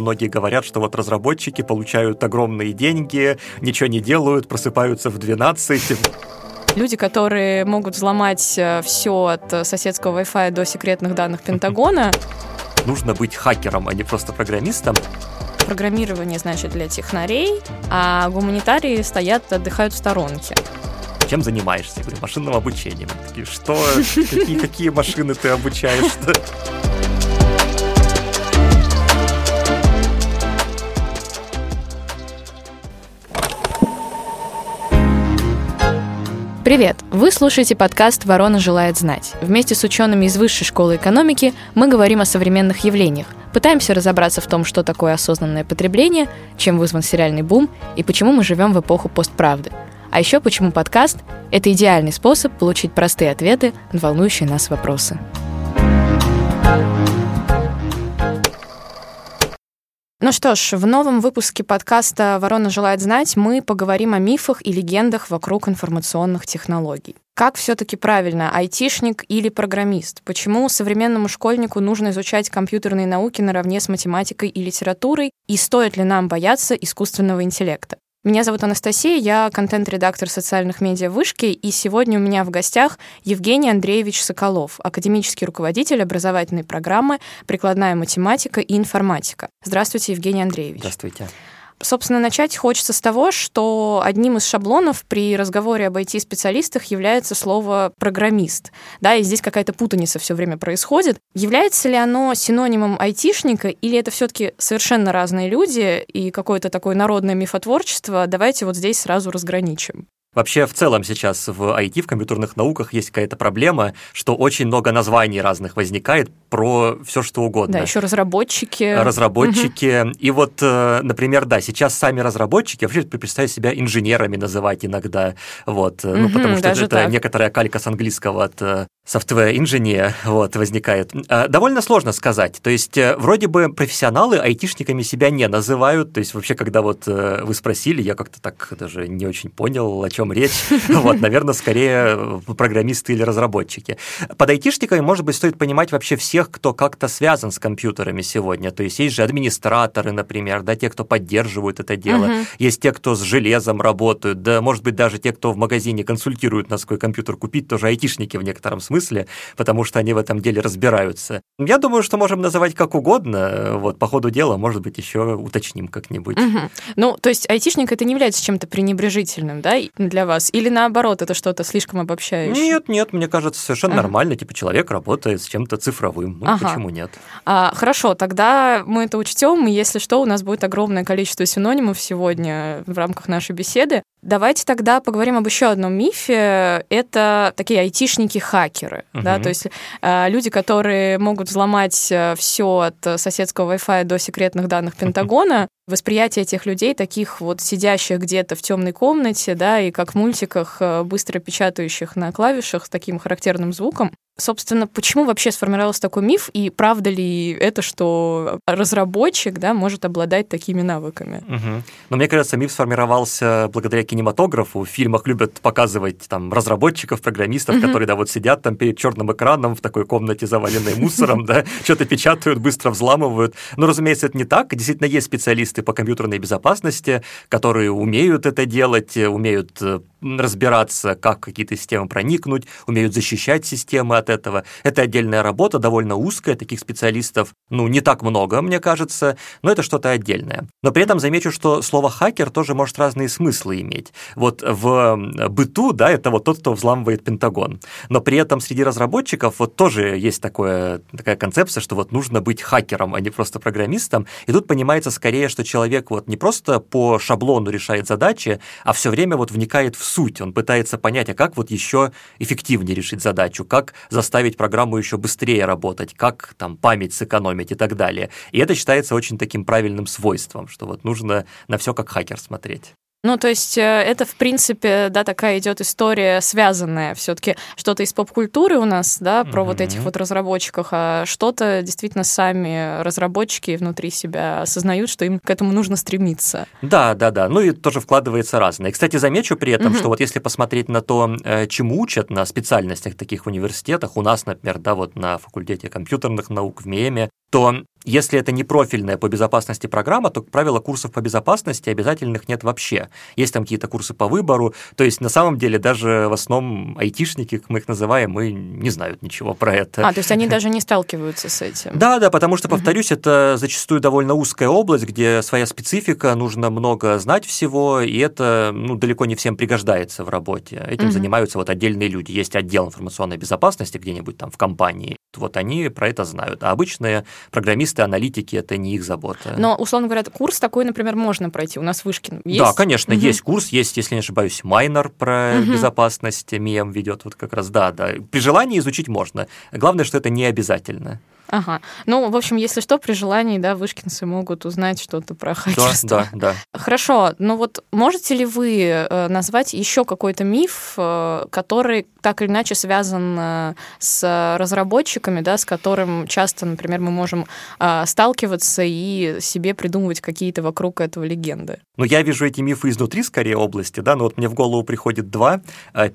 многие говорят, что вот разработчики получают огромные деньги, ничего не делают, просыпаются в 12. Люди, которые могут взломать э, все от соседского Wi-Fi до секретных данных Пентагона. Нужно быть хакером, а не просто программистом программирование, значит, для технарей, а гуманитарии стоят, отдыхают в сторонке чем занимаешься? Я говорю, машинным обучением. Такие, что? Какие, какие машины ты обучаешь? Привет! Вы слушаете подкаст «Ворона желает знать». Вместе с учеными из Высшей школы экономики мы говорим о современных явлениях, пытаемся разобраться в том, что такое осознанное потребление, чем вызван сериальный бум и почему мы живем в эпоху постправды. А еще почему подкаст — это идеальный способ получить простые ответы на волнующие нас вопросы. Ну что ж, в новом выпуске подкаста «Ворона желает знать» мы поговорим о мифах и легендах вокруг информационных технологий. Как все-таки правильно, айтишник или программист? Почему современному школьнику нужно изучать компьютерные науки наравне с математикой и литературой? И стоит ли нам бояться искусственного интеллекта? Меня зовут Анастасия, я контент-редактор социальных медиа Вышки, и сегодня у меня в гостях Евгений Андреевич Соколов, академический руководитель образовательной программы «Прикладная математика и информатика». Здравствуйте, Евгений Андреевич. Здравствуйте. Собственно, начать хочется с того, что одним из шаблонов при разговоре об IT-специалистах является слово «программист». Да, и здесь какая-то путаница все время происходит. Является ли оно синонимом айтишника, или это все таки совершенно разные люди и какое-то такое народное мифотворчество? Давайте вот здесь сразу разграничим. Вообще, в целом сейчас в IT, в компьютерных науках есть какая-то проблема, что очень много названий разных возникает про все что угодно. Да, еще разработчики. Разработчики. Угу. И вот, э, например, да, сейчас сами разработчики вообще представляют себя инженерами называть иногда. Вот, угу, ну, потому что это так. некоторая калька с английского от э, engineer вот, возникает. А, довольно сложно сказать. То есть, э, вроде бы профессионалы айтишниками себя не называют. То есть, вообще, когда вот вы спросили, я как-то так даже не очень понял, о чем речь. Вот, наверное, скорее программисты или разработчики. Под айтишниками, может быть, стоит понимать вообще всех, кто как-то связан с компьютерами сегодня. То есть есть же администраторы, например, да, те, кто поддерживают это дело. Угу. Есть те, кто с железом работают, да, может быть, даже те, кто в магазине консультирует, на свой компьютер купить, тоже айтишники в некотором смысле, потому что они в этом деле разбираются. Я думаю, что можем называть как угодно. Вот, по ходу дела, может быть, еще уточним как-нибудь. Угу. Ну, то есть айтишник это не является чем-то пренебрежительным, да, для вас? Или наоборот, это что-то слишком обобщающее? Нет, нет, мне кажется, совершенно ага. нормально. Типа человек работает с чем-то цифровым. Ну, ага. почему нет? А, хорошо, тогда мы это учтем, если что, у нас будет огромное количество синонимов сегодня в рамках нашей беседы. Давайте тогда поговорим об еще одном мифе. Это такие айтишники-хакеры, угу. да, то есть э, люди, которые могут взломать э, все от соседского Wi-Fi до секретных данных Пентагона. Восприятие этих людей, таких вот сидящих где-то в темной комнате, да, и как в мультиках, э, быстро печатающих на клавишах с таким характерным звуком, Собственно, почему вообще сформировался такой миф, и правда ли это, что разработчик да, может обладать такими навыками? Угу. Но мне кажется, миф сформировался благодаря кинематографу. В фильмах любят показывать там разработчиков, программистов, угу. которые да, вот сидят там перед черным экраном в такой комнате, заваленной мусором, да, что-то печатают, быстро взламывают. Но, разумеется, это не так. Действительно, есть специалисты по компьютерной безопасности, которые умеют это делать, умеют э, разбираться, как какие-то системы проникнуть, умеют защищать системы от этого. Это отдельная работа, довольно узкая, таких специалистов, ну, не так много, мне кажется, но это что-то отдельное. Но при этом замечу, что слово «хакер» тоже может разные смыслы иметь. Вот в быту, да, это вот тот, кто взламывает Пентагон. Но при этом среди разработчиков вот тоже есть такое, такая концепция, что вот нужно быть хакером, а не просто программистом. И тут понимается скорее, что человек вот не просто по шаблону решает задачи, а все время вот вникает в суть. Он пытается понять, а как вот еще эффективнее решить задачу, как заставить программу еще быстрее работать, как там память сэкономить и так далее. И это считается очень таким правильным свойством, что вот нужно на все как хакер смотреть. Ну, то есть э, это, в принципе, да, такая идет история связанная. Все-таки что-то из поп-культуры у нас, да, про mm-hmm. вот этих вот разработчиков, а что-то действительно сами разработчики внутри себя осознают, что им к этому нужно стремиться. Да, да, да. Ну и тоже вкладывается разное. И, кстати, замечу при этом, mm-hmm. что вот если посмотреть на то, э, чему учат на специальностях таких университетах, у нас, например, да, вот на факультете компьютерных наук в МИЭМе, то если это не профильная по безопасности программа, то, как правило, курсов по безопасности обязательных нет вообще. Есть там какие-то курсы по выбору. То есть, на самом деле, даже в основном айтишники, как мы их называем, мы не знают ничего про это. А, то есть они даже не сталкиваются с этим? Да, да, потому что, повторюсь, это зачастую довольно узкая область, где своя специфика, нужно много знать всего, и это ну, далеко не всем пригождается в работе. Этим занимаются вот отдельные люди. Есть отдел информационной безопасности где-нибудь там в компании, вот они про это знают. А обычные программисты, аналитики, это не их забота. Но, условно говоря, курс такой, например, можно пройти. У нас Вышкин есть? Да, конечно, угу. есть курс, есть, если не ошибаюсь, майнер про угу. безопасность, МИЭМ ведет вот как раз, да, да. При желании изучить можно. Главное, что это не обязательно. Ага. Ну, в общем, если что, при желании, да, вышкинцы могут узнать что-то про хакерство. Да, да, да. Хорошо. Ну вот можете ли вы э, назвать еще какой-то миф, э, который так или иначе связан э, с разработчиками, да, с которым часто, например, мы можем сталкиваться и себе придумывать какие-то вокруг этого легенды? Ну, я вижу эти мифы изнутри, скорее, области, да, но вот мне в голову приходит два.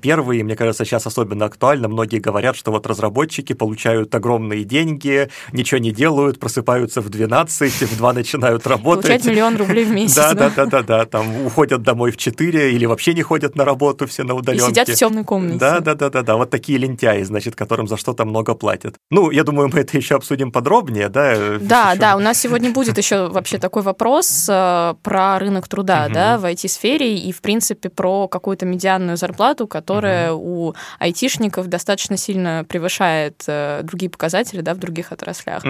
Первый, мне кажется, сейчас особенно актуально. Многие говорят, что вот разработчики получают огромные деньги, ничего не делают, просыпаются в 12, в 2 начинают работать. Получать миллион рублей в месяц. Да, да, да, да, да, там уходят домой в 4 или вообще не ходят на работу, все на удаленке. И сидят в темной комнате. Да, да, да, да, да, вот такие лентяи, значит, которым за что-то много платят. Ну, я думаю, мы это еще обсудим подробнее, да? Да, еще... да, у нас сегодня будет еще вообще такой вопрос э, про рынок труда, да, в IT-сфере и, в принципе, про какую-то медианную зарплату, которая у айтишников достаточно сильно превышает э, другие показатели, да, в других отраслях.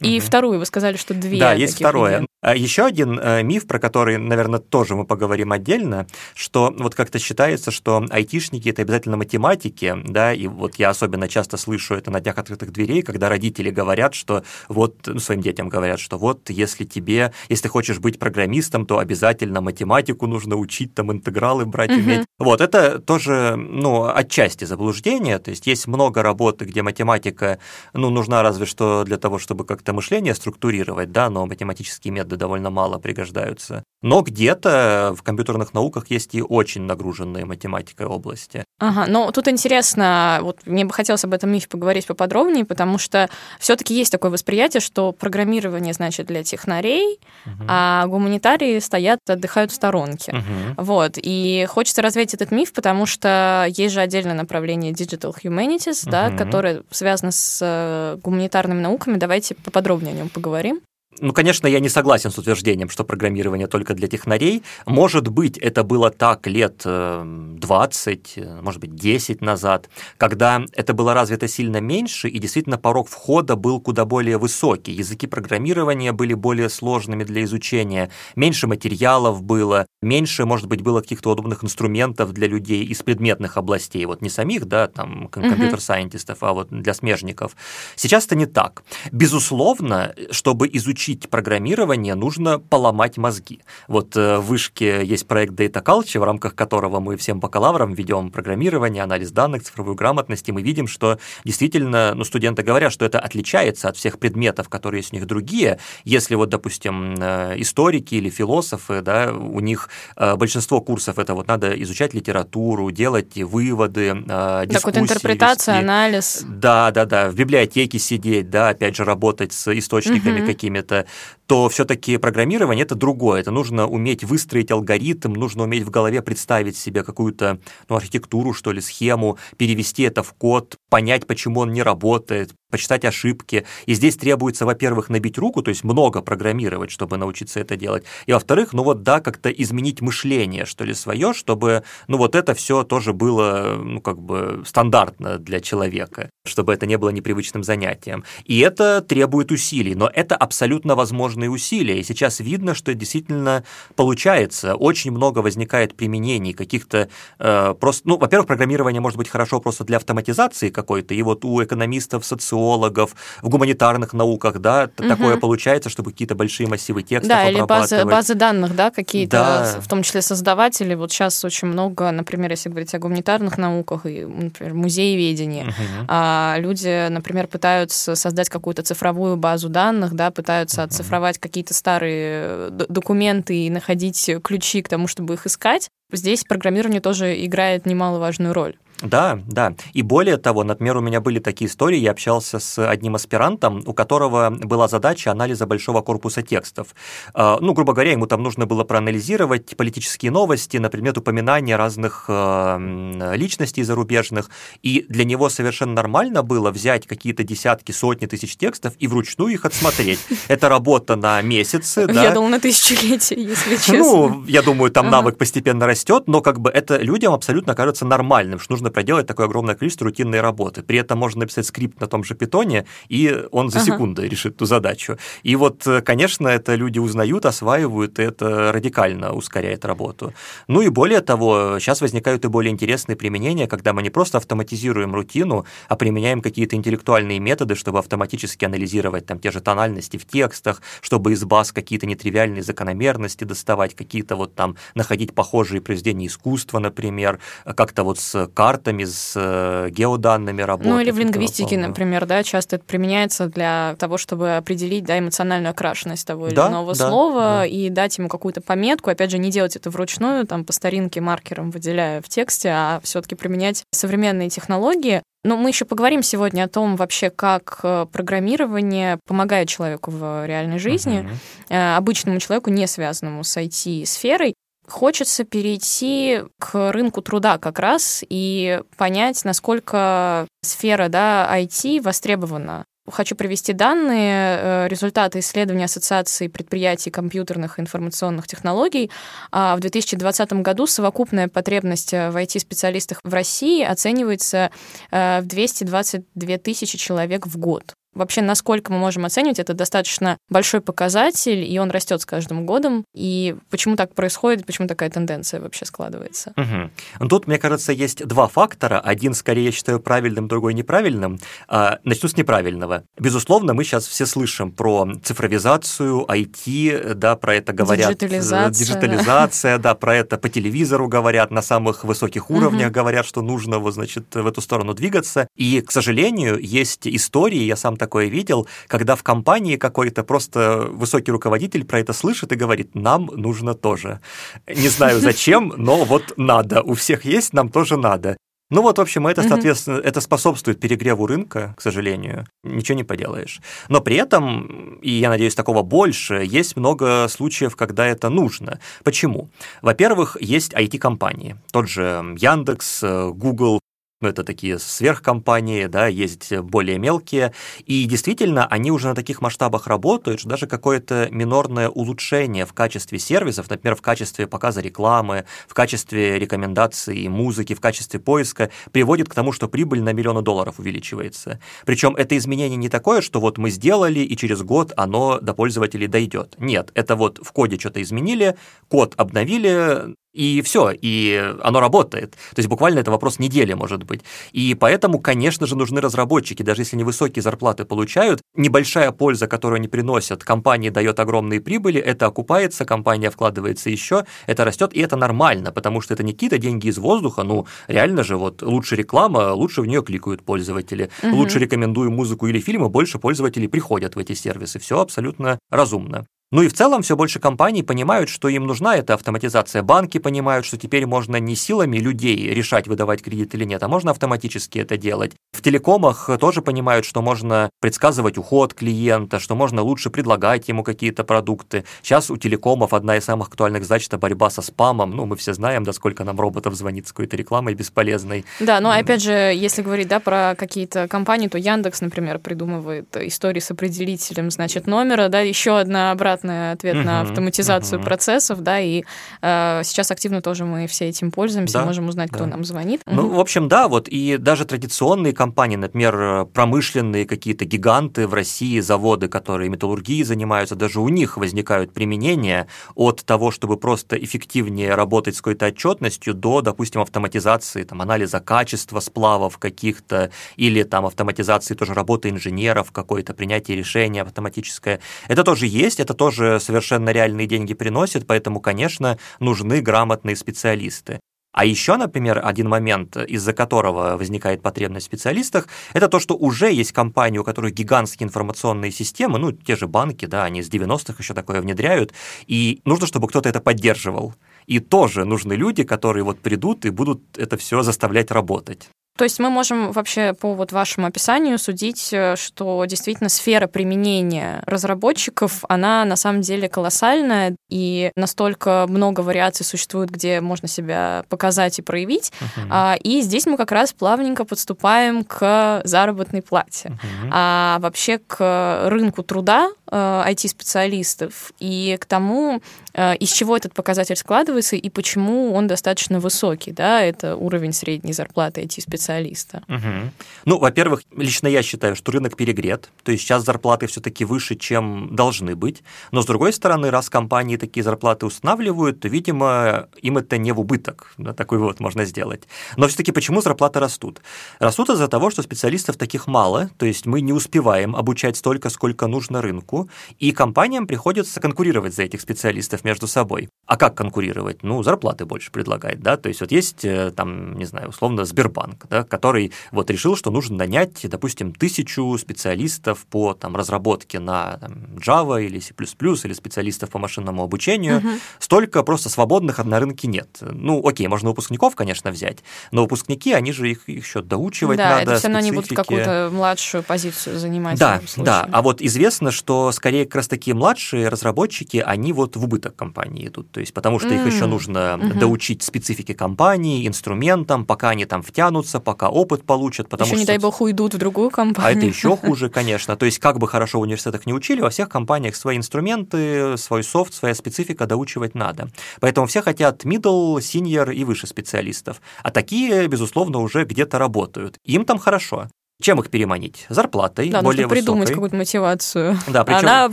И вторую, вы сказали, что две. Да, есть второе. А еще один э, миф, про который, наверное, тоже мы поговорим отдельно, что вот как-то считается, что айтишники это обязательно математики, да, и вот я особенно часто слышу это на днях открытых дверей, когда родители говорят, что вот ну, своим детям говорят, что вот если тебе, если хочешь быть программистом, то обязательно математику нужно учить, там интегралы брать, угу. уметь. Вот это тоже, ну, отчасти заблуждение, то есть есть много работы, где математика, ну, нужна разве что для того, чтобы как-то мышление структурировать, да, но математические методы довольно мало пригождаются. Но где-то в компьютерных науках есть и очень нагруженные математикой области. Ага, но тут интересно, вот мне бы хотелось об этом мифе поговорить поподробнее, потому что все-таки есть такое восприятие, что программирование значит для технарей, угу. а гуманитарии стоят, отдыхают в сторонке. Угу. Вот, и хочется развеять этот миф, потому что есть же отдельное направление Digital Humanities, угу. да, которое связано с э, гуманитарными науками. Давайте поподробнее о нем поговорим. Ну, конечно, я не согласен с утверждением, что программирование только для технарей. Может быть, это было так лет 20, э, может быть, 10 назад, когда это было развито сильно меньше, и действительно порог входа был куда более высокий. Языки программирования были более сложными для изучения, меньше материалов было, меньше, может быть, было каких-то удобных инструментов для людей из предметных областей, вот не самих, да, там, компьютер-сайентистов, а вот для смежников. Сейчас это не так. Безусловно, чтобы изучить учить программирование, нужно поломать мозги. Вот э, в Вышке есть проект Data Culture, в рамках которого мы всем бакалаврам ведем программирование, анализ данных, цифровую грамотность, и мы видим, что действительно, ну, студенты говорят, что это отличается от всех предметов, которые есть у них другие. Если вот, допустим, э, историки или философы, да, у них э, большинство курсов это вот надо изучать литературу, делать выводы, дискуссии. Так вот интерпретация, вести. анализ. Да, да, да, в библиотеке сидеть, да, опять же работать с источниками угу. какими-то это, то все-таки программирование это другое. Это нужно уметь выстроить алгоритм, нужно уметь в голове представить себе какую-то ну, архитектуру, что ли, схему, перевести это в код, понять, почему он не работает, почитать ошибки. И здесь требуется, во-первых, набить руку, то есть много программировать, чтобы научиться это делать. И во-вторых, ну вот да, как-то изменить мышление, что ли, свое, чтобы, ну вот это все тоже было, ну как бы стандартно для человека, чтобы это не было непривычным занятием. И это требует усилий, но это абсолютно возможные усилия. И сейчас видно, что действительно получается. Очень много возникает применений каких-то э, просто, ну, во-первых, программирование может быть хорошо просто для автоматизации какой-то. И вот у экономистов, социологов, в гуманитарных науках, да, угу. такое получается, чтобы какие-то большие массивы текстов Да, или базы, базы данных, да, какие-то, да. в том числе создаватели. Вот сейчас очень много, например, если говорить о гуманитарных науках и, например, музееведении, угу. а, люди, например, пытаются создать какую-то цифровую базу данных, да, пытаются угу. Оцифровать какие-то старые документы и находить ключи к тому, чтобы их искать. Здесь программирование тоже играет немаловажную роль. Да, да. И более того, например, у меня были такие истории, я общался с одним аспирантом, у которого была задача анализа большого корпуса текстов. А, ну, грубо говоря, ему там нужно было проанализировать политические новости, например, упоминания разных э, личностей зарубежных, и для него совершенно нормально было взять какие-то десятки, сотни тысяч текстов и вручную их отсмотреть. Это работа на месяцы. Я думал, на тысячелетие, если честно. Ну, я думаю, там навык постепенно растет, но как бы это людям абсолютно кажется нормальным, что нужно проделать такое огромное количество рутинной работы. При этом можно написать скрипт на том же питоне, и он за секунду решит ту задачу. И вот, э, конечно, это люди узнают, осваивают, и это радикально ускоряет работу. Ну и более того, сейчас возникают и более интересные применения, когда мы не просто автоматизируем рутину, а применяем какие-то интеллектуальные методы, чтобы автоматически анализировать там те же тональности в текстах, чтобы из баз какие-то нетривиальные закономерности доставать, какие-то вот там находить похожие произведения искусства, например, как-то вот с картами, с э, геоданными работать. Ну или в лингвистике, например, да, часто это применяется для того, чтобы определить да, эмоциональную окрашенность того или да, иного да, слова да. и дать ему какую-то пометку. Опять же, не делать это вручную, там по старинке маркером выделяя в тексте, а все-таки применять современные технологии. Но мы еще поговорим сегодня о том вообще, как э, программирование помогает человеку в реальной жизни, uh-huh. обычному человеку, не связанному с IT-сферой. Хочется перейти к рынку труда как раз и понять, насколько сфера да, IT востребована Хочу привести данные, э, результаты исследования Ассоциации предприятий компьютерных и информационных технологий. А в 2020 году совокупная потребность в IT-специалистах в России оценивается э, в 222 тысячи человек в год. Вообще, насколько мы можем оценивать, это достаточно большой показатель, и он растет с каждым годом. И почему так происходит, почему такая тенденция вообще складывается? Угу. Тут, мне кажется, есть два фактора. Один, скорее, я считаю правильным, другой неправильным. А, начну с неправильного. Безусловно, мы сейчас все слышим про цифровизацию, IT, да, про это говорят. Диджитализация. Диджитализация, да, про это по телевизору говорят, на самых высоких уровнях говорят, что нужно, вот, значит, в эту сторону двигаться. И, к сожалению, есть истории, я сам такое видел, когда в компании какой-то просто высокий руководитель про это слышит и говорит, нам нужно тоже. Не знаю зачем, но вот надо. У всех есть, нам тоже надо. Ну вот, в общем, это, соответственно, это способствует перегреву рынка, к сожалению. Ничего не поделаешь. Но при этом, и я надеюсь, такого больше, есть много случаев, когда это нужно. Почему? Во-первых, есть IT-компании. Тот же Яндекс, Google, ну, это такие сверхкомпании, да, есть более мелкие, и действительно они уже на таких масштабах работают, что даже какое-то минорное улучшение в качестве сервисов, например, в качестве показа рекламы, в качестве рекомендаций музыки, в качестве поиска, приводит к тому, что прибыль на миллионы долларов увеличивается. Причем это изменение не такое, что вот мы сделали, и через год оно до пользователей дойдет. Нет, это вот в коде что-то изменили, код обновили, и все, и оно работает. То есть буквально это вопрос недели, может быть. И поэтому, конечно же, нужны разработчики. Даже если невысокие зарплаты получают, небольшая польза, которую они приносят, компания дает огромные прибыли, это окупается, компания вкладывается еще, это растет, и это нормально, потому что это не какие-то деньги из воздуха, ну, реально же, вот лучше реклама, лучше в нее кликают пользователи, угу. лучше рекомендую музыку или фильмы, больше пользователей приходят в эти сервисы. Все абсолютно разумно. Ну и в целом все больше компаний понимают, что им нужна эта автоматизация. Банки понимают, что теперь можно не силами людей решать, выдавать кредит или нет, а можно автоматически это делать. В телекомах тоже понимают, что можно предсказывать уход клиента, что можно лучше предлагать ему какие-то продукты. Сейчас у телекомов одна из самых актуальных задач – это борьба со спамом. Ну, мы все знаем, да, сколько нам роботов звонит с какой-то рекламой бесполезной. Да, но опять же, если говорить да, про какие-то компании, то Яндекс, например, придумывает истории с определителем, значит, номера, да, еще одна обратная обратный ответ uh-huh, на автоматизацию uh-huh. процессов, да, и э, сейчас активно тоже мы все этим пользуемся, да, можем узнать, да. кто нам звонит. Ну, в общем, да, вот и даже традиционные компании, например, промышленные какие-то гиганты в России, заводы, которые металлургией занимаются, даже у них возникают применения от того, чтобы просто эффективнее работать с какой-то отчетностью, до, допустим, автоматизации, там, анализа качества сплавов каких-то, или там автоматизации тоже работы инженеров, какое-то принятие решения автоматическое. Это тоже есть, это тоже тоже совершенно реальные деньги приносит, поэтому, конечно, нужны грамотные специалисты. А еще, например, один момент, из-за которого возникает потребность в специалистах, это то, что уже есть компании, у которых гигантские информационные системы, ну, те же банки, да, они с 90-х еще такое внедряют, и нужно, чтобы кто-то это поддерживал. И тоже нужны люди, которые вот придут и будут это все заставлять работать. То есть мы можем вообще по вот вашему описанию судить, э, что действительно сфера применения разработчиков, она на самом деле колоссальная, и настолько много вариаций существует, где можно себя показать и проявить. Uh-huh. И здесь мы как раз плавненько подступаем к заработной плате, uh-huh. а вообще к рынку труда IT-специалистов э, и к тому, э, из чего этот показатель складывается и почему он достаточно высокий. Да? Это уровень средней зарплаты IT-специалиста. Угу. Ну, во-первых, лично я считаю, что рынок перегрет, то есть сейчас зарплаты все-таки выше, чем должны быть. Но, с другой стороны, раз компании такие зарплаты устанавливают, то, видимо, им это не в убыток. Да, такой вот можно сделать. Но все-таки почему зарплаты растут? Растут из-за того, что специалистов таких мало, то есть мы не успеваем обучать столько, сколько нужно рынку, и компаниям приходится конкурировать за этих специалистов между собой. А как конкурировать? Ну, зарплаты больше предлагает, да, то есть вот есть э, там, не знаю, условно, Сбербанк, да, который вот решил, что нужно нанять, допустим, тысячу специалистов по там разработке на там, Java или C++ или специалистов по машинному обучению, угу. столько просто свободных на рынке нет. Ну, окей, можно выпускников, конечно, взять, но выпускники, они же их еще доучивать да, надо. Да, все равно они будут какую-то младшую позицию занимать. Да, да, а вот известно, что скорее как раз такие младшие разработчики, они вот в убыток компании идут, то есть потому что mm. их еще нужно mm-hmm. доучить специфике компании, инструментам, пока они там втянутся, пока опыт получат, потому еще, что... не дай бог, уйдут в другую компанию. А это еще хуже, конечно. То есть как бы хорошо в университетах не учили, во всех компаниях свои инструменты, свой софт, своя специфика доучивать надо. Поэтому все хотят middle, senior и выше специалистов. А такие, безусловно, уже где-то работают. Им там хорошо. Чем их переманить? Зарплатой, да, более нужно придумать высокой. какую-то мотивацию. Да, причем... Она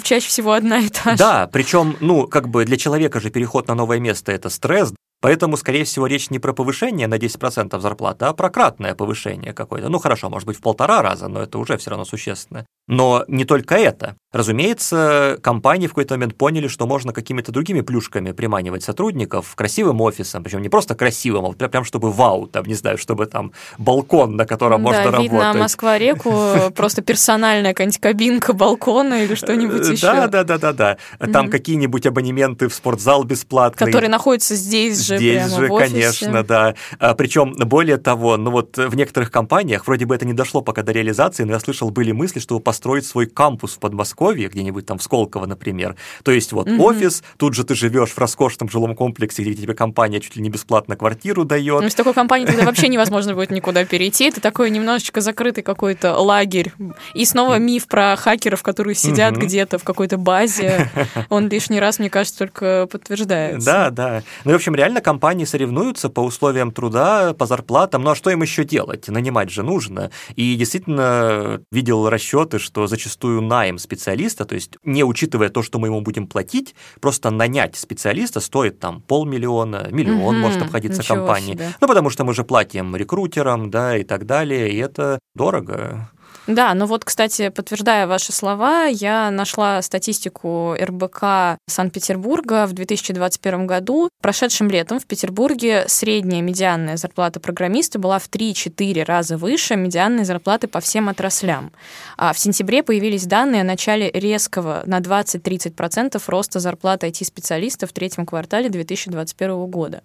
чаще всего одна и та же. Да, причем, ну, как бы для человека же переход на новое место – это стресс, Поэтому, скорее всего, речь не про повышение на 10% зарплаты, а про кратное повышение какое-то. Ну, хорошо, может быть, в полтора раза, но это уже все равно существенно. Но не только это. Разумеется, компании в какой-то момент поняли, что можно какими-то другими плюшками приманивать сотрудников красивым офисом, причем не просто красивым, а прям чтобы вау, там, не знаю, чтобы там балкон, на котором да, можно видно работать. видно Москва-реку, просто персональная какая-нибудь кабинка балкона или что-нибудь еще. Да, да, да, да, да. Там какие-нибудь абонементы в спортзал бесплатные. Которые находятся здесь же, Здесь же, в офисе. конечно, да. А, причем, более того, ну вот в некоторых компаниях, вроде бы это не дошло пока до реализации, но я слышал, были мысли, чтобы построить свой кампус в Подмосковье, где-нибудь там в Сколково, например. То есть вот угу. офис, тут же ты живешь в роскошном жилом комплексе, где тебе компания чуть ли не бесплатно квартиру дает. Ну, из такой компании тогда вообще невозможно будет никуда перейти. Это такой немножечко закрытый какой-то лагерь. И снова миф про хакеров, которые сидят где-то в какой-то базе. Он лишний раз, мне кажется, только подтверждается. Да, да. Ну, в общем, реально компании соревнуются по условиям труда, по зарплатам. Ну, а что им еще делать? Нанимать же нужно. И действительно видел расчеты, что зачастую найм специалиста, то есть не учитывая то, что мы ему будем платить, просто нанять специалиста стоит там полмиллиона, миллион угу, может обходиться компании. Себе. Ну, потому что мы же платим рекрутерам, да, и так далее, и это дорого. Да, ну вот, кстати, подтверждая ваши слова, я нашла статистику РБК Санкт-Петербурга в 2021 году. Прошедшим летом в Петербурге средняя медианная зарплата программиста была в 3-4 раза выше медианной зарплаты по всем отраслям. А в сентябре появились данные о начале резкого на 20-30% роста зарплаты IT-специалистов в третьем квартале 2021 года.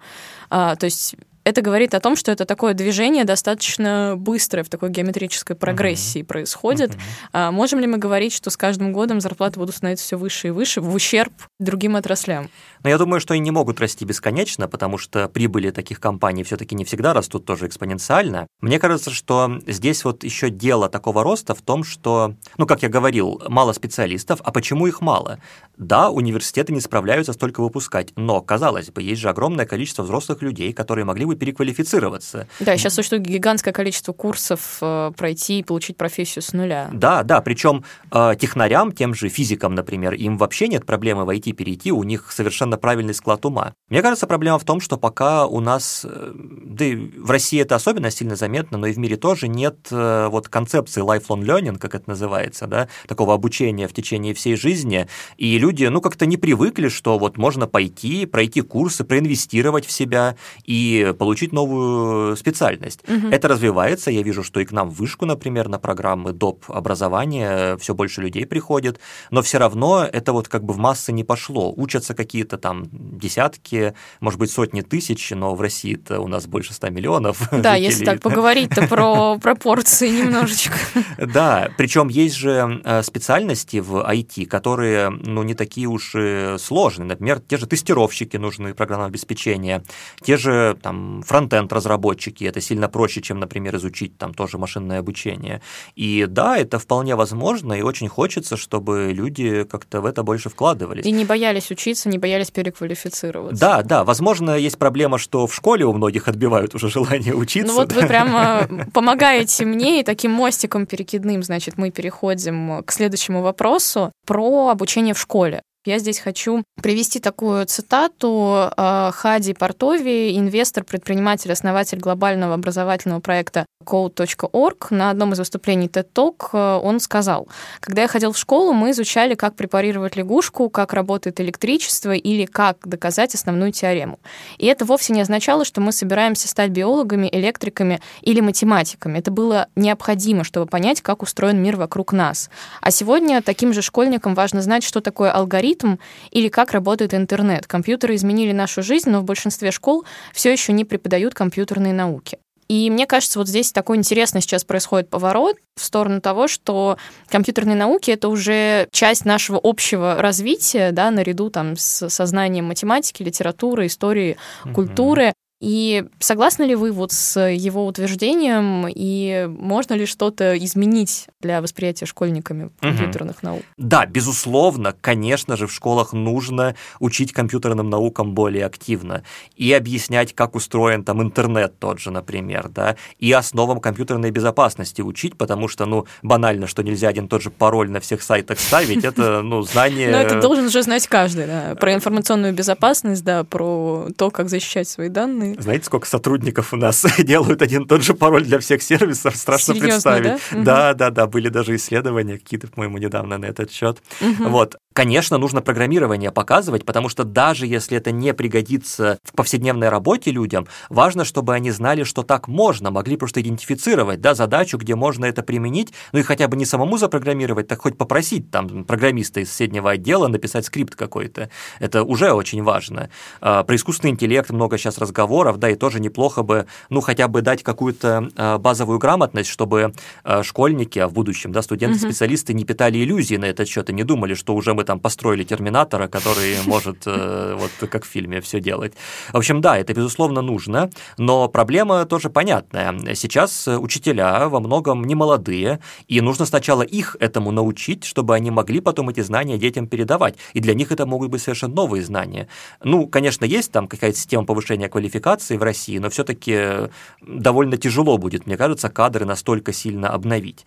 А, то есть это говорит о том, что это такое движение достаточно быстрое в такой геометрической прогрессии uh-huh. происходит. Uh-huh. А можем ли мы говорить, что с каждым годом зарплаты будут становиться все выше и выше в ущерб другим отраслям? Но я думаю, что они не могут расти бесконечно, потому что прибыли таких компаний все-таки не всегда растут тоже экспоненциально. Мне кажется, что здесь вот еще дело такого роста в том, что, ну, как я говорил, мало специалистов, а почему их мало? Да, университеты не справляются столько выпускать, но, казалось бы, есть же огромное количество взрослых людей, которые могли бы бы переквалифицироваться. Да, сейчас существует гигантское количество курсов э, пройти и получить профессию с нуля. Да, да, причем э, технарям, тем же физикам, например, им вообще нет проблемы войти, перейти, у них совершенно правильный склад ума. Мне кажется, проблема в том, что пока у нас, э, да и в России это особенно сильно заметно, но и в мире тоже нет э, вот концепции lifelong learning, как это называется, да, такого обучения в течение всей жизни, и люди, ну, как-то не привыкли, что вот можно пойти, пройти курсы, проинвестировать в себя и получить новую специальность. Мгм. Это развивается, я вижу, что и к нам в вышку, например, на программы доп. образования все больше людей приходит, но все равно это вот как бы в массы не пошло. Учатся какие-то там десятки, может быть, сотни тысяч, но в России-то у нас больше 100 миллионов Да, жителей. если так поговорить-то про пропорции немножечко. Да, причем есть же э, специальности в IT, которые, ну, не такие уж и сложные. Например, те же тестировщики нужны программного обеспечения, те же там фронтенд разработчики. Это сильно проще, чем, например, изучить там тоже машинное обучение. И да, это вполне возможно, и очень хочется, чтобы люди как-то в это больше вкладывались. И не боялись учиться, не боялись переквалифицироваться. Да, да, возможно, есть проблема, что в школе у многих отбивают уже желание учиться. Ну вот да. вы прямо помогаете мне, и таким мостиком перекидным, значит, мы переходим к следующему вопросу про обучение в школе. Я здесь хочу привести такую цитату э, Хади Портови, инвестор, предприниматель, основатель глобального образовательного проекта Code.org. На одном из выступлений TED Talk э, он сказал, когда я ходил в школу, мы изучали, как препарировать лягушку, как работает электричество или как доказать основную теорему. И это вовсе не означало, что мы собираемся стать биологами, электриками или математиками. Это было необходимо, чтобы понять, как устроен мир вокруг нас. А сегодня таким же школьникам важно знать, что такое алгоритм или как работает интернет. Компьютеры изменили нашу жизнь, но в большинстве школ все еще не преподают компьютерные науки. И мне кажется, вот здесь такой интересный сейчас происходит поворот в сторону того, что компьютерные науки — это уже часть нашего общего развития, да, наряду там с сознанием математики, литературы, истории, культуры. И согласны ли вы вот с его утверждением, и можно ли что-то изменить для восприятия школьниками компьютерных наук? Да, безусловно, конечно же, в школах нужно учить компьютерным наукам более активно и объяснять, как устроен там интернет тот же, например, да, и основам компьютерной безопасности учить, потому что, ну, банально, что нельзя один тот же пароль на всех сайтах ставить, это, ну, знание... Ну, это должен уже знать каждый, да, про информационную безопасность, да, про то, как защищать свои данные. Знаете, сколько сотрудников у нас делают один и тот же пароль для всех сервисов? Страшно Серьезно, представить. да? Мгм. Да, да, да, были даже исследования какие-то, по-моему, недавно на этот счет. Вот. Конечно, нужно программирование показывать, потому что даже если это не пригодится в повседневной работе людям, важно, чтобы они знали, что так можно, могли просто идентифицировать да, задачу, где можно это применить, ну и хотя бы не самому запрограммировать, так хоть попросить там программиста из соседнего отдела написать скрипт какой-то. Это уже очень важно. А, Про искусственный интеллект много сейчас разговоров, да, и тоже неплохо бы, ну, хотя бы дать какую-то а, базовую грамотность, чтобы а, школьники, а в будущем, да, студенты-специалисты не питали иллюзий на этот счет и не думали, что уже мы там построили терминатора, который может э, вот как в фильме все делать. В общем, да, это безусловно нужно, но проблема тоже понятная. Сейчас учителя во многом не молодые, и нужно сначала их этому научить, чтобы они могли потом эти знания детям передавать. И для них это могут быть совершенно новые знания. Ну, конечно, есть там какая-то система повышения квалификации в России, но все-таки довольно тяжело будет, мне кажется, кадры настолько сильно обновить.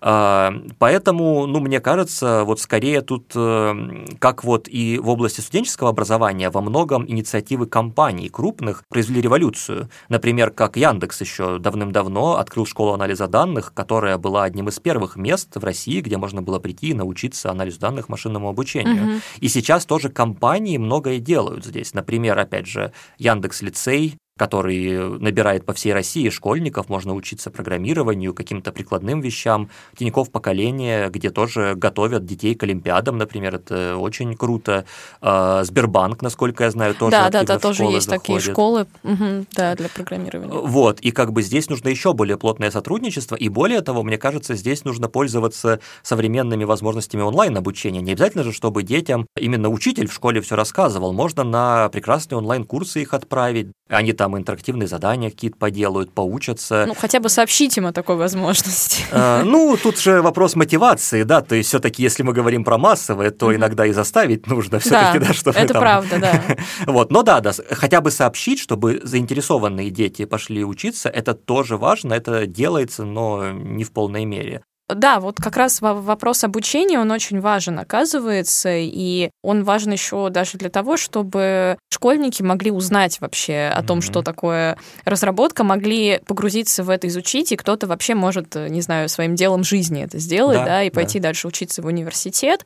А, Поэтому, ну, мне кажется, вот скорее тут, э, как вот и в области студенческого образования, во многом инициативы компаний крупных произвели революцию. Например, как Яндекс еще давным-давно открыл школу анализа данных, которая была одним из первых мест в России, где можно было прийти и научиться анализу данных машинному обучению. Мгм. И сейчас тоже компании многое делают здесь. Например, опять же, Яндекс Лицей, который набирает по всей России школьников, можно учиться программированию, каким-то прикладным вещам. Тиньков поколение, где тоже готовят детей к олимпиадам, например, это очень круто. А, Сбербанк, насколько я знаю, тоже Да, да, да, тоже есть такие заходит. школы, мгм, да, для программирования. Вот, и как бы здесь нужно еще более плотное сотрудничество, и более того, мне кажется, здесь нужно пользоваться современными возможностями онлайн-обучения. Не обязательно же, чтобы детям именно учитель в школе все рассказывал, можно на прекрасные онлайн-курсы их отправить, они там интерактивные задания какие-то поделают, поучатся. Ну, хотя бы сообщить им о такой возможности. А, Ну, тут же вопрос мотивации, да, то есть все-таки, если мы говорим про массовое, то Мгм. иногда и заставить нужно все-таки, да, чтобы это там- правда, да. Вот, но да, да, хотя бы сообщить, чтобы заинтересованные дети пошли учиться, это тоже важно, это делается, но не в полной мере. Да, вот как раз вопрос обучения, он очень важен, оказывается, и он важен еще даже для того, чтобы школьники могли узнать вообще о том, mm-hmm. что такое разработка, могли погрузиться в это, изучить, и кто-то вообще может, не знаю, своим делом жизни это сделать, да, да и пойти да. дальше учиться в университет.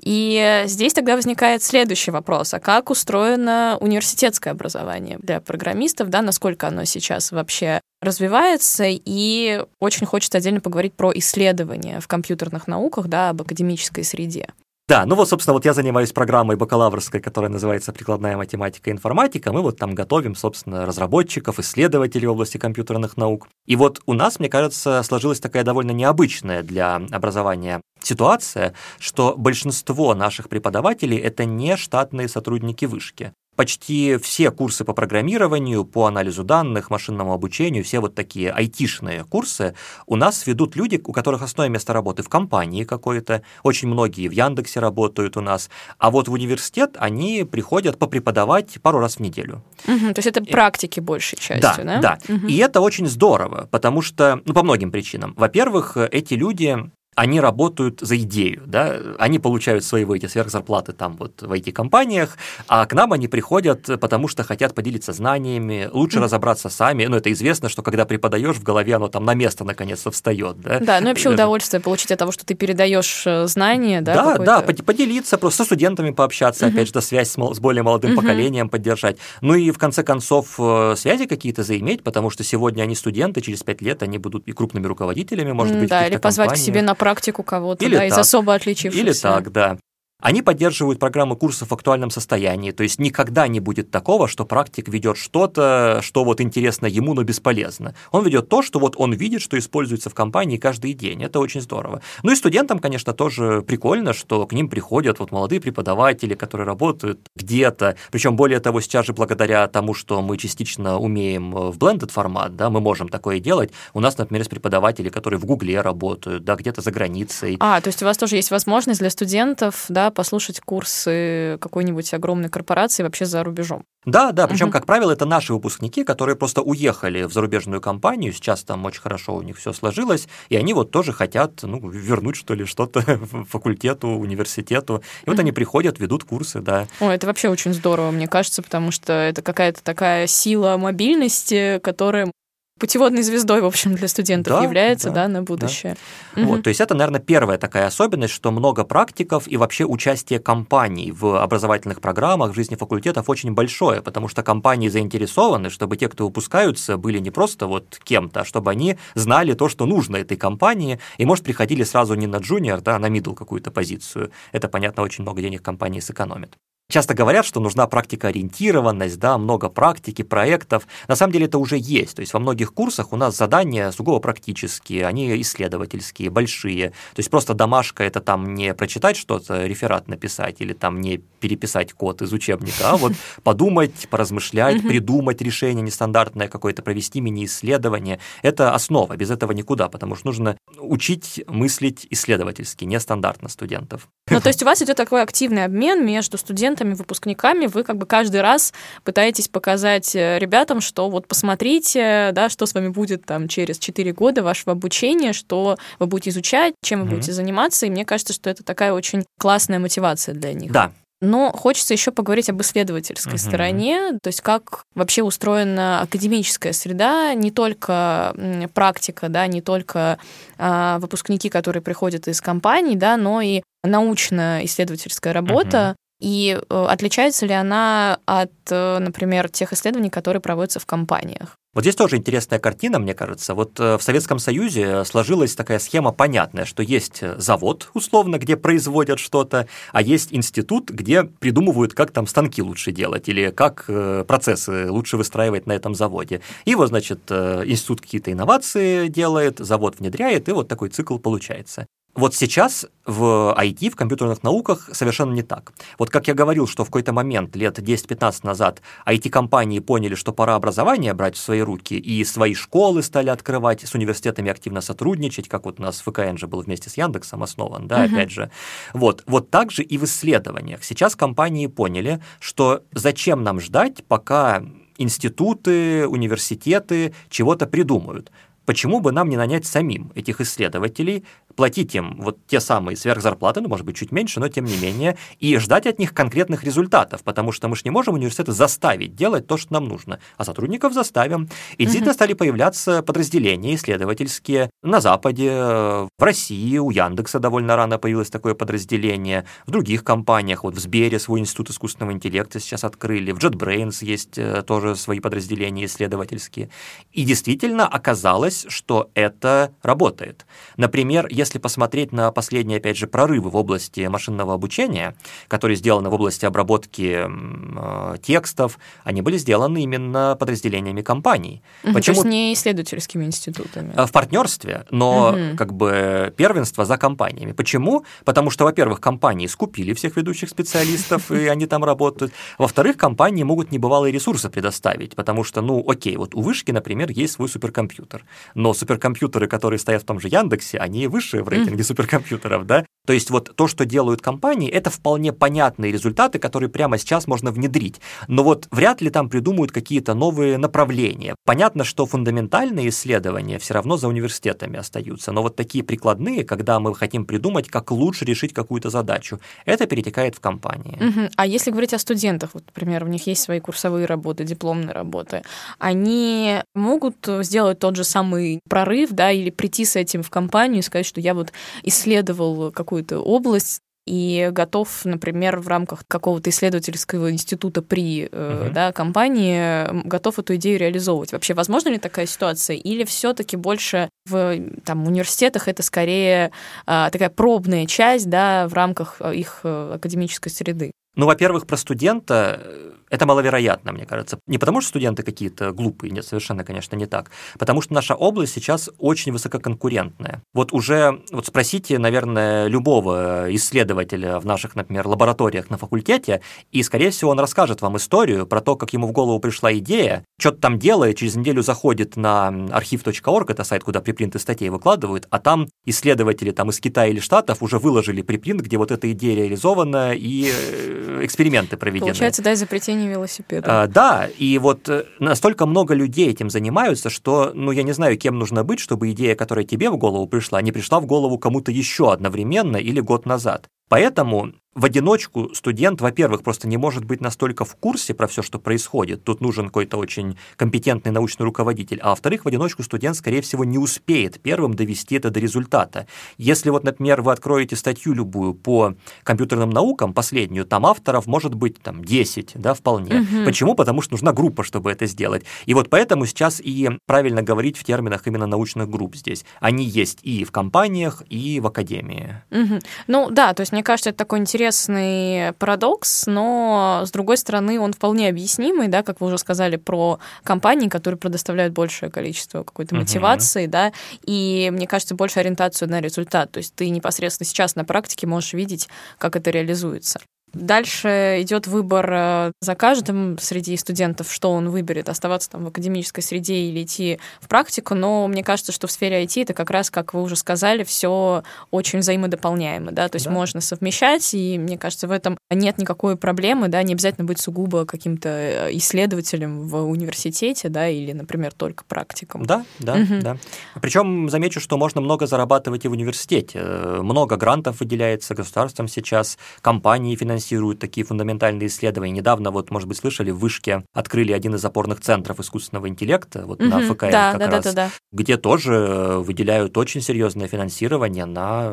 И здесь тогда возникает следующий вопрос, а как устроено университетское образование для программистов, да, насколько оно сейчас вообще развивается, и очень хочется отдельно поговорить про исследования в компьютерных науках, да, об академической среде. Да, ну вот, собственно, вот я занимаюсь программой бакалаврской, которая называется «Прикладная математика и информатика». Мы вот там готовим, собственно, разработчиков, исследователей в области компьютерных наук. И вот у нас, мне кажется, сложилась такая довольно необычная для образования ситуация, что большинство наших преподавателей – это не штатные сотрудники вышки почти все курсы по программированию, по анализу данных, машинному обучению, все вот такие айтишные курсы у нас ведут люди, у которых основное место работы в компании какой-то, очень многие в Яндексе работают у нас, а вот в университет они приходят попреподавать пару раз в неделю. Угу, то есть это практики большей частью, да? Да, да. Угу. И это очень здорово, потому что, ну, по многим причинам. Во-первых, эти люди они работают за идею, да, они получают свои эти сверхзарплаты там вот в IT-компаниях, а к нам они приходят, потому что хотят поделиться знаниями, лучше mm. разобраться сами, ну, это известно, что когда преподаешь, в голове оно там на место наконец-то встает, да. Да, ну и вообще удовольствие получить от того, что ты передаешь э, знания, да, Да, да, поделиться, просто со студентами пообщаться, mm-hmm. опять же, да, связь с более молодым mm-hmm. поколением поддержать, ну и в конце концов э, связи какие-то заиметь, потому что сегодня они студенты, через пять лет они будут и крупными руководителями, может быть, Да, или позвать компаниях. к себе на практику кого-то, Или да, так. из особо отличившихся. Или так, да. Они поддерживают программы курсов в актуальном состоянии, то есть никогда не будет такого, что практик ведет что-то, что вот интересно ему, но бесполезно. Он ведет то, что вот он видит, что используется в компании каждый день. Это очень здорово. Ну и студентам, конечно, тоже прикольно, что к ним приходят вот молодые преподаватели, которые работают где-то. Причем, более того, сейчас же благодаря тому, что мы частично умеем в blended формат, да, мы можем такое делать. У нас, например, есть преподаватели, которые в Гугле работают, да, где-то за границей. А, то есть у вас тоже есть возможность для студентов, да, послушать курсы какой-нибудь огромной корпорации вообще за рубежом. Да, да, причем, угу. как правило, это наши выпускники, которые просто уехали в зарубежную компанию, сейчас там очень хорошо у них все сложилось, и они вот тоже хотят ну, вернуть, что ли, что-то факультету, университету. И вот они приходят, ведут курсы, да. О, это вообще очень здорово, мне кажется, потому что это какая-то такая сила мобильности, которая путеводной звездой, в общем, для студентов да, является, да, да на будущее. Да. Угу. Вот, то есть это, наверное, первая такая особенность, что много практиков и вообще участие компаний в образовательных программах в жизни факультетов очень большое, потому что компании заинтересованы, чтобы те, кто выпускаются, были не просто вот кем-то, а чтобы они знали то, что нужно этой компании, и, может, приходили сразу не на джуниор, да, а на middle какую-то позицию. Это, понятно, очень много денег компании сэкономит. Часто говорят, что нужна практикоориентированность, да, много практики, проектов. На самом деле это уже есть. То есть во многих курсах у нас задания сугубо практические, они исследовательские, большие. То есть просто домашка это там не прочитать что-то, реферат написать или там не переписать код из учебника, а вот подумать, поразмышлять, придумать решение нестандартное какое-то, провести мини-исследование. Это основа, без этого никуда, потому что нужно учить мыслить исследовательски, нестандартно студентов. Ну, то есть у вас идет такой активный обмен между студентами, выпускниками, вы как бы каждый раз пытаетесь показать э, ребятам, что вот посмотрите, да, что с вами будет там через 4 года вашего обучения, что вы будете изучать, чем вы mm-hmm. будете заниматься, и мне кажется, что это такая очень классная мотивация для них. Да, но хочется еще поговорить об исследовательской uh-huh. стороне, то есть как вообще устроена академическая среда, не только практика, да, не только а, выпускники, которые приходят из компаний, да, но и научно-исследовательская работа. И э, отличается ли она от, э, например, тех исследований, которые проводятся в компаниях? Вот здесь тоже интересная картина, мне кажется. Вот э, в Советском Союзе сложилась такая схема понятная, что есть завод, условно, где производят что-то, а есть институт, где придумывают, как там станки лучше делать или как процессы лучше выстраивать на этом заводе. И вот, значит, институт какие-то инновации делает, завод внедряет, и вот такой цикл получается. Вот сейчас в IT, в компьютерных науках совершенно не так. Вот как я говорил, что в какой-то момент, лет 10-15 назад, IT-компании поняли, что пора образование брать в свои руки, и свои школы стали открывать, с университетами активно сотрудничать, как вот у нас ВКН же был вместе с Яндексом основан, да, угу. опять же. Вот, вот так же и в исследованиях. Сейчас компании поняли, что зачем нам ждать, пока институты, университеты чего-то придумают почему бы нам не нанять самим этих исследователей, платить им вот те самые сверхзарплаты, ну, может быть, чуть меньше, но тем не менее, и ждать от них конкретных результатов, потому что мы же не можем университеты заставить делать то, что нам нужно, а сотрудников заставим. И действительно угу. стали появляться подразделения исследовательские на Западе, в России, у Яндекса довольно рано появилось такое подразделение, в других компаниях, вот в Сбере свой институт искусственного интеллекта сейчас открыли, в JetBrains есть э, тоже свои подразделения исследовательские. И действительно оказалось, что это работает. Например, если посмотреть на последние, опять же, прорывы в области машинного обучения, которые сделаны в области обработки э, текстов, они были сделаны именно подразделениями компаний. Угу, Почему? То есть не исследовательскими институтами. Э, в партнерстве, но угу. как бы первенство за компаниями. Почему? Потому что, во-первых, компании скупили всех ведущих специалистов, и они там работают. Во-вторых, компании могут небывалые ресурсы предоставить, потому что, ну, окей, вот у Вышки, например, есть свой суперкомпьютер, но суперкомпьютеры, которые стоят в том же Яндексе, они высшие в рейтинге суперкомпьютеров, да? То есть вот то, что делают компании, это вполне понятные результаты, которые прямо сейчас можно внедрить. Но вот вряд ли там придумают какие-то новые направления. Понятно, что фундаментальные исследования все равно за университетами остаются, но вот такие прикладные, когда мы хотим придумать, как лучше решить какую-то задачу, это перетекает в компании. Угу. А если говорить о студентах, вот, например, у них есть свои курсовые работы, дипломные работы, они могут сделать тот же самый прорыв, да, или прийти с этим в компанию и сказать, что я вот исследовал какую-то область, и готов, например, в рамках какого-то исследовательского института при uh-huh. да, компании, готов эту идею реализовывать. Вообще, возможно ли такая ситуация? Или все-таки больше в там, университетах это скорее а, такая пробная часть да, в рамках их э, академической среды? Ну, во-первых, про студента э, это маловероятно, мне кажется. Не потому, что студенты какие-то глупые, нет, совершенно, конечно, не так. Потому что наша область сейчас очень высококонкурентная. Вот уже, вот спросите, наверное, любого исследователя в наших, например, лабораториях на факультете, и, скорее всего, он расскажет вам историю про то, как ему в голову пришла идея, что-то там делает, через неделю заходит на архив.орг, это сайт, куда припринты статей выкладывают, а там исследователи там из Китая или Штатов уже выложили припринт, где вот эта идея реализована и э, эксперименты проведены. Получается, да, изобретение велосипеда. А, да, и вот э, настолько много людей этим занимаются, что, ну, я не знаю, кем нужно быть, чтобы идея, которая тебе в голову пришла, не пришла в голову кому-то еще одновременно или год назад. Поэтому в одиночку студент, во-первых, просто не может быть настолько в курсе про все, что происходит. Тут нужен какой-то очень компетентный научный руководитель. А во-вторых, в одиночку студент, скорее всего, не успеет первым довести это до результата. Если вот, например, вы откроете статью любую по компьютерным наукам, последнюю, там авторов может быть там 10, да, вполне. Угу. Почему? Потому что нужна группа, чтобы это сделать. И вот поэтому сейчас и правильно говорить в терминах именно научных групп здесь. Они есть и в компаниях, и в академии. Угу. Ну да, то есть мне кажется, это такой интересный парадокс, но, с другой стороны, он вполне объяснимый, да, как вы уже сказали, про компании, которые предоставляют большее количество какой-то мотивации, uh-huh. да, и, мне кажется, больше ориентацию на результат. То есть ты непосредственно сейчас на практике можешь видеть, как это реализуется. Дальше идет выбор э, за каждым среди студентов, что он выберет, оставаться там в академической среде или идти в практику. Но мне кажется, что в сфере IT это как раз, как вы уже сказали, все очень взаимодополняемо, да, то есть да. можно совмещать, и мне кажется, в этом нет никакой проблемы, да, не обязательно быть сугубо каким-то э, исследователем в университете, да, или, например, только практиком. Да, да, угу. да. Причем замечу, что можно много зарабатывать и в университете. Э, много грантов выделяется государством сейчас, компании финансируют финансируют такие фундаментальные исследования. Недавно, вот, может быть, слышали, в Вышке открыли один из опорных центров искусственного интеллекта, вот угу, на ФКР да, как да, раз, да, да, да. где тоже выделяют очень серьезное финансирование на,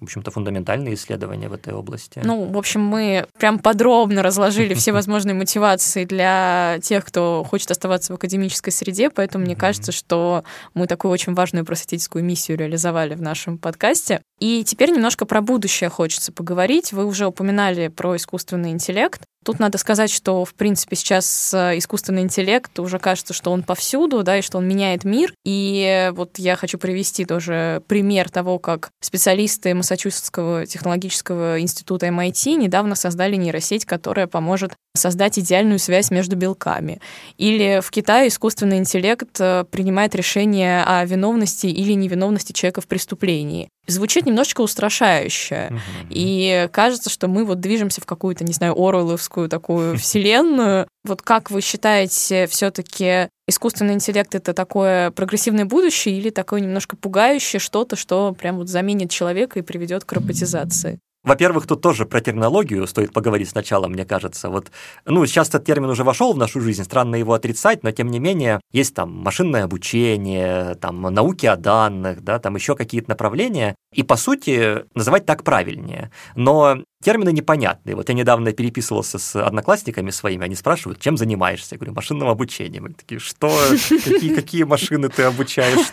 в общем-то, фундаментальные исследования в этой области. Ну, в общем, мы прям подробно разложили все возможные мотивации для тех, кто хочет оставаться в академической среде, поэтому мне кажется, что мы такую очень важную просветительскую миссию реализовали в нашем подкасте. И теперь немножко про будущее хочется поговорить. Вы уже упоминали про искусственный интеллект. Тут надо сказать, что, в принципе, сейчас э, искусственный интеллект уже кажется, что он повсюду, да, и что он меняет мир. И вот я хочу привести тоже пример того, как специалисты Массачусетского технологического института MIT недавно создали нейросеть, которая поможет создать идеальную связь между белками. Или в Китае искусственный интеллект э, принимает решение о виновности или невиновности человека в преступлении. Звучит немножечко устрашающе. Uh-huh. И кажется, что мы вот движемся в какую-то, не знаю, Оруэлловскую такую вселенную. Вот как вы считаете, все-таки искусственный интеллект это такое прогрессивное будущее или такое немножко пугающее что-то, что прям вот заменит человека и приведет к роботизации? Во-первых, тут тоже про терминологию стоит поговорить сначала, мне кажется. Вот, ну, сейчас этот термин уже вошел в нашу жизнь, странно его отрицать, но тем не менее есть там машинное обучение, там науки о данных, да, там еще какие-то направления, и по сути называть так правильнее. Но термины непонятные. Вот я недавно переписывался с одноклассниками своими, они спрашивают, чем занимаешься? Я говорю, машинным обучением. Они такие, что? Какие, какие машины ты обучаешь?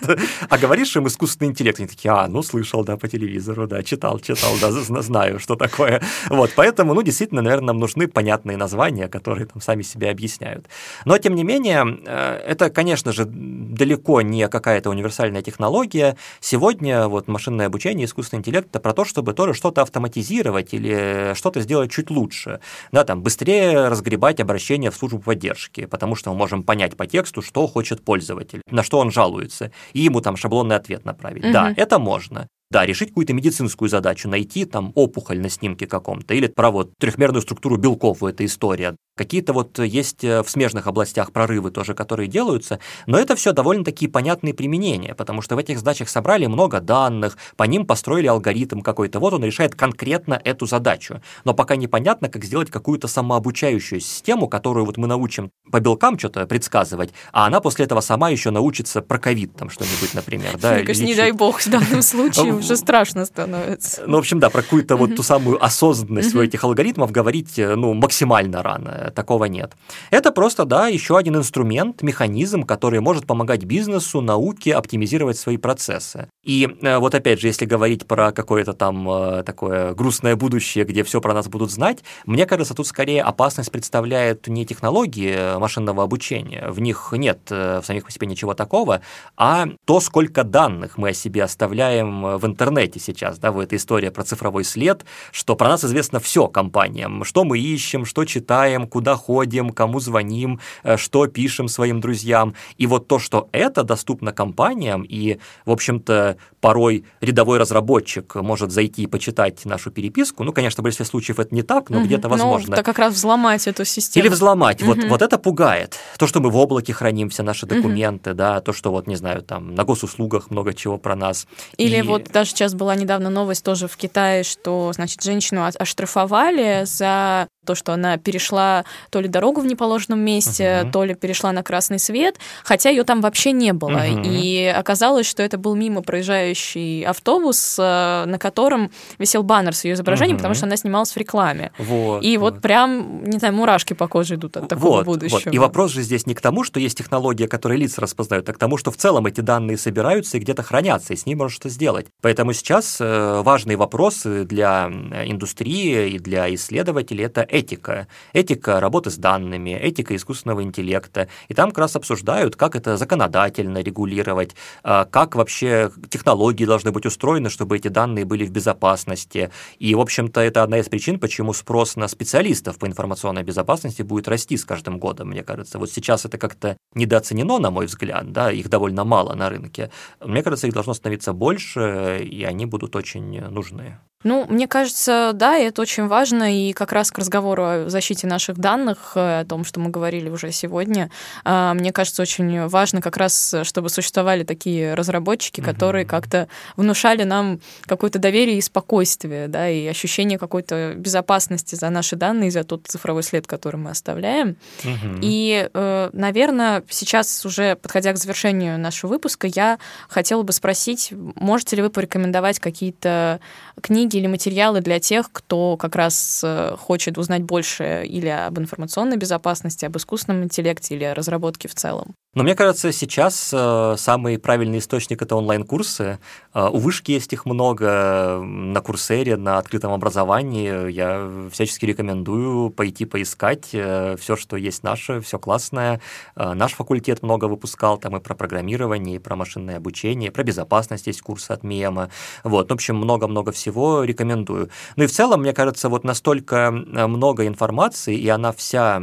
А говоришь им искусственный интеллект? Они такие, а, ну, слышал, да, по телевизору, да, читал, читал, да, знаю, что такое. Вот, поэтому, ну, действительно, наверное, нам нужны понятные названия, которые там сами себя объясняют. Но, тем не менее, э, это, конечно же, далеко не какая-то универсальная технология. Сегодня вот машинное обучение, искусственный интеллект – это про то, чтобы тоже что-то автоматизировать или Э, что-то сделать чуть лучше, да, там, быстрее разгребать обращение в службу поддержки, потому что мы можем понять по тексту, что хочет пользователь, на что он жалуется, и ему там шаблонный ответ направить. Угу. Да, это можно. Да, решить какую-то медицинскую задачу, найти там опухоль на снимке каком-то, или про вот трехмерную структуру белков, эта история. Какие-то вот есть э, в смежных областях прорывы тоже, которые делаются, но это все довольно-таки понятные применения, потому что в этих задачах собрали много данных, по ним построили алгоритм какой-то, вот он решает конкретно эту задачу. Но пока непонятно, как сделать какую-то самообучающую систему, которую вот мы научим по белкам что-то предсказывать, а она после этого сама еще научится про ковид там что-нибудь, например. Да, Мне кажется, не дай бог в данном случае уже страшно становится. Ну, в общем, да, про какую-то вот ту самую осознанность у этих алгоритмов говорить, э, ну, максимально рано. Такого нет. Это просто, да, еще один инструмент, механизм, который может помогать бизнесу, науке оптимизировать свои процессы. И э, вот опять же, если говорить про какое-то там э, такое грустное будущее, где все про нас будут знать, мне кажется, тут скорее опасность представляет не технологии машинного обучения, в них нет в самих по себе ничего такого, а то, сколько данных мы о себе оставляем в интернете сейчас, да, в этой истории про цифровой след, что про нас известно все компаниям, что мы ищем, что читаем, куда ходим, кому звоним, э, что пишем своим друзьям. И вот то, что это доступно компаниям, и, в общем-то, порой рядовой разработчик может зайти и почитать нашу переписку, ну, конечно, в большинстве случаев это не так, но угу. где-то возможно. Ну, это как раз взломать эту систему. Или взломать. Угу. Вот, вот это пугает. То, что мы в облаке храним все наши документы, угу. да, то, что вот, не знаю, там на госуслугах много чего про нас. Или и... вот даже сейчас была недавно новость тоже в Китае, что, значит, женщину оштрафовали за то, что она перешла то ли дорогу в неположенном месте, uh-huh. то ли перешла на красный свет, хотя ее там вообще не было. Uh-huh. И оказалось, что это был мимо проезжающий автобус, э, на котором висел баннер с ее изображением, uh-huh. потому что она снималась в рекламе. Вот, и вот. вот прям, не знаю, мурашки по коже идут от такого вот, будущего. Вот. И вопрос же здесь не к тому, что есть технология, которая лица распознают, а к тому, что в целом эти данные собираются и где-то хранятся, и с ними можно что сделать. Поэтому сейчас э, важные вопросы для индустрии и для исследователей – это этика. Этика работы с данными, этика искусственного интеллекта. И там как раз обсуждают, как это законодательно регулировать, а, как вообще технологии должны быть устроены, чтобы эти данные были в безопасности. И, в общем-то, это одна из причин, почему спрос на специалистов по информационной безопасности будет расти с каждым годом, мне кажется. Вот сейчас это как-то недооценено, на мой взгляд, да, их довольно мало на рынке. Мне кажется, их должно становиться больше, и они будут очень нужны. Ну, мне кажется, да, и это очень важно, и как раз к разговору о защите наших данных, э, о том, что мы говорили уже сегодня, э, мне кажется, очень важно как раз, чтобы существовали такие разработчики, угу. которые как-то внушали нам какое-то доверие и спокойствие, да, и ощущение какой-то безопасности за наши данные, за тот цифровой след, который мы оставляем. Угу. И, э, наверное, сейчас уже, подходя к завершению нашего выпуска, я хотела бы спросить, можете ли вы порекомендовать какие-то книги, книги или материалы для тех, кто как раз э, хочет узнать больше или об информационной безопасности, об искусственном интеллекте или о разработке в целом? Но мне кажется, сейчас э, самый правильный источник – это онлайн-курсы. Э, у вышки есть их много на Курсере, на открытом образовании. Я всячески рекомендую пойти поискать э, все, что есть наше, все классное. Э, наш факультет много выпускал, там и про программирование, и про машинное обучение, и про безопасность есть курсы от МИЭМа. Вот, в общем, много-много всего рекомендую. Ну и в целом, мне кажется, вот настолько э, много информации, и она вся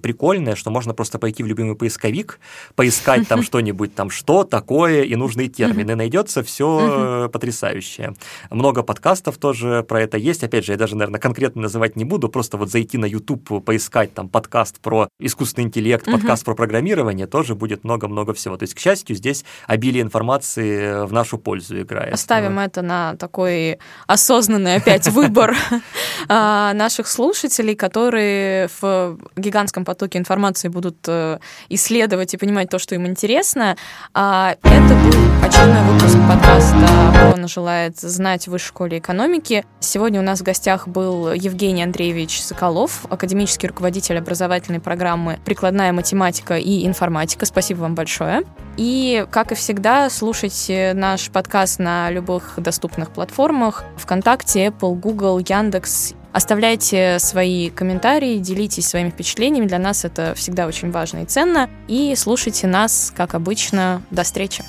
прикольная, что можно просто пойти в любимый поисковик – поискать там что-нибудь там, что такое и нужные термины. Найдется все потрясающее. Много подкастов тоже про это есть. Опять же, я даже, наверное, конкретно называть не буду, просто вот зайти на YouTube, поискать там подкаст про искусственный интеллект, подкаст про программирование, тоже будет много-много всего. То есть, к счастью, здесь обилие информации в нашу пользу играет. Оставим это на такой осознанный опять выбор а, наших слушателей, которые в гигантском потоке информации будут э, исследовать и понимать то, что им интересно. А, это был очередной выпуск подкаста «Брона желает знать в высшей школе экономики». Сегодня у нас в гостях был Евгений Андреевич Соколов, академический руководитель образовательной программы «Прикладная математика и информатика». Спасибо вам большое. И, как и всегда, слушайте наш подкаст на любых доступных платформах ВКонтакте, Apple, Google, Яндекс Оставляйте свои комментарии, делитесь своими впечатлениями. Для нас это всегда очень важно и ценно. И слушайте нас, как обычно. До встречи!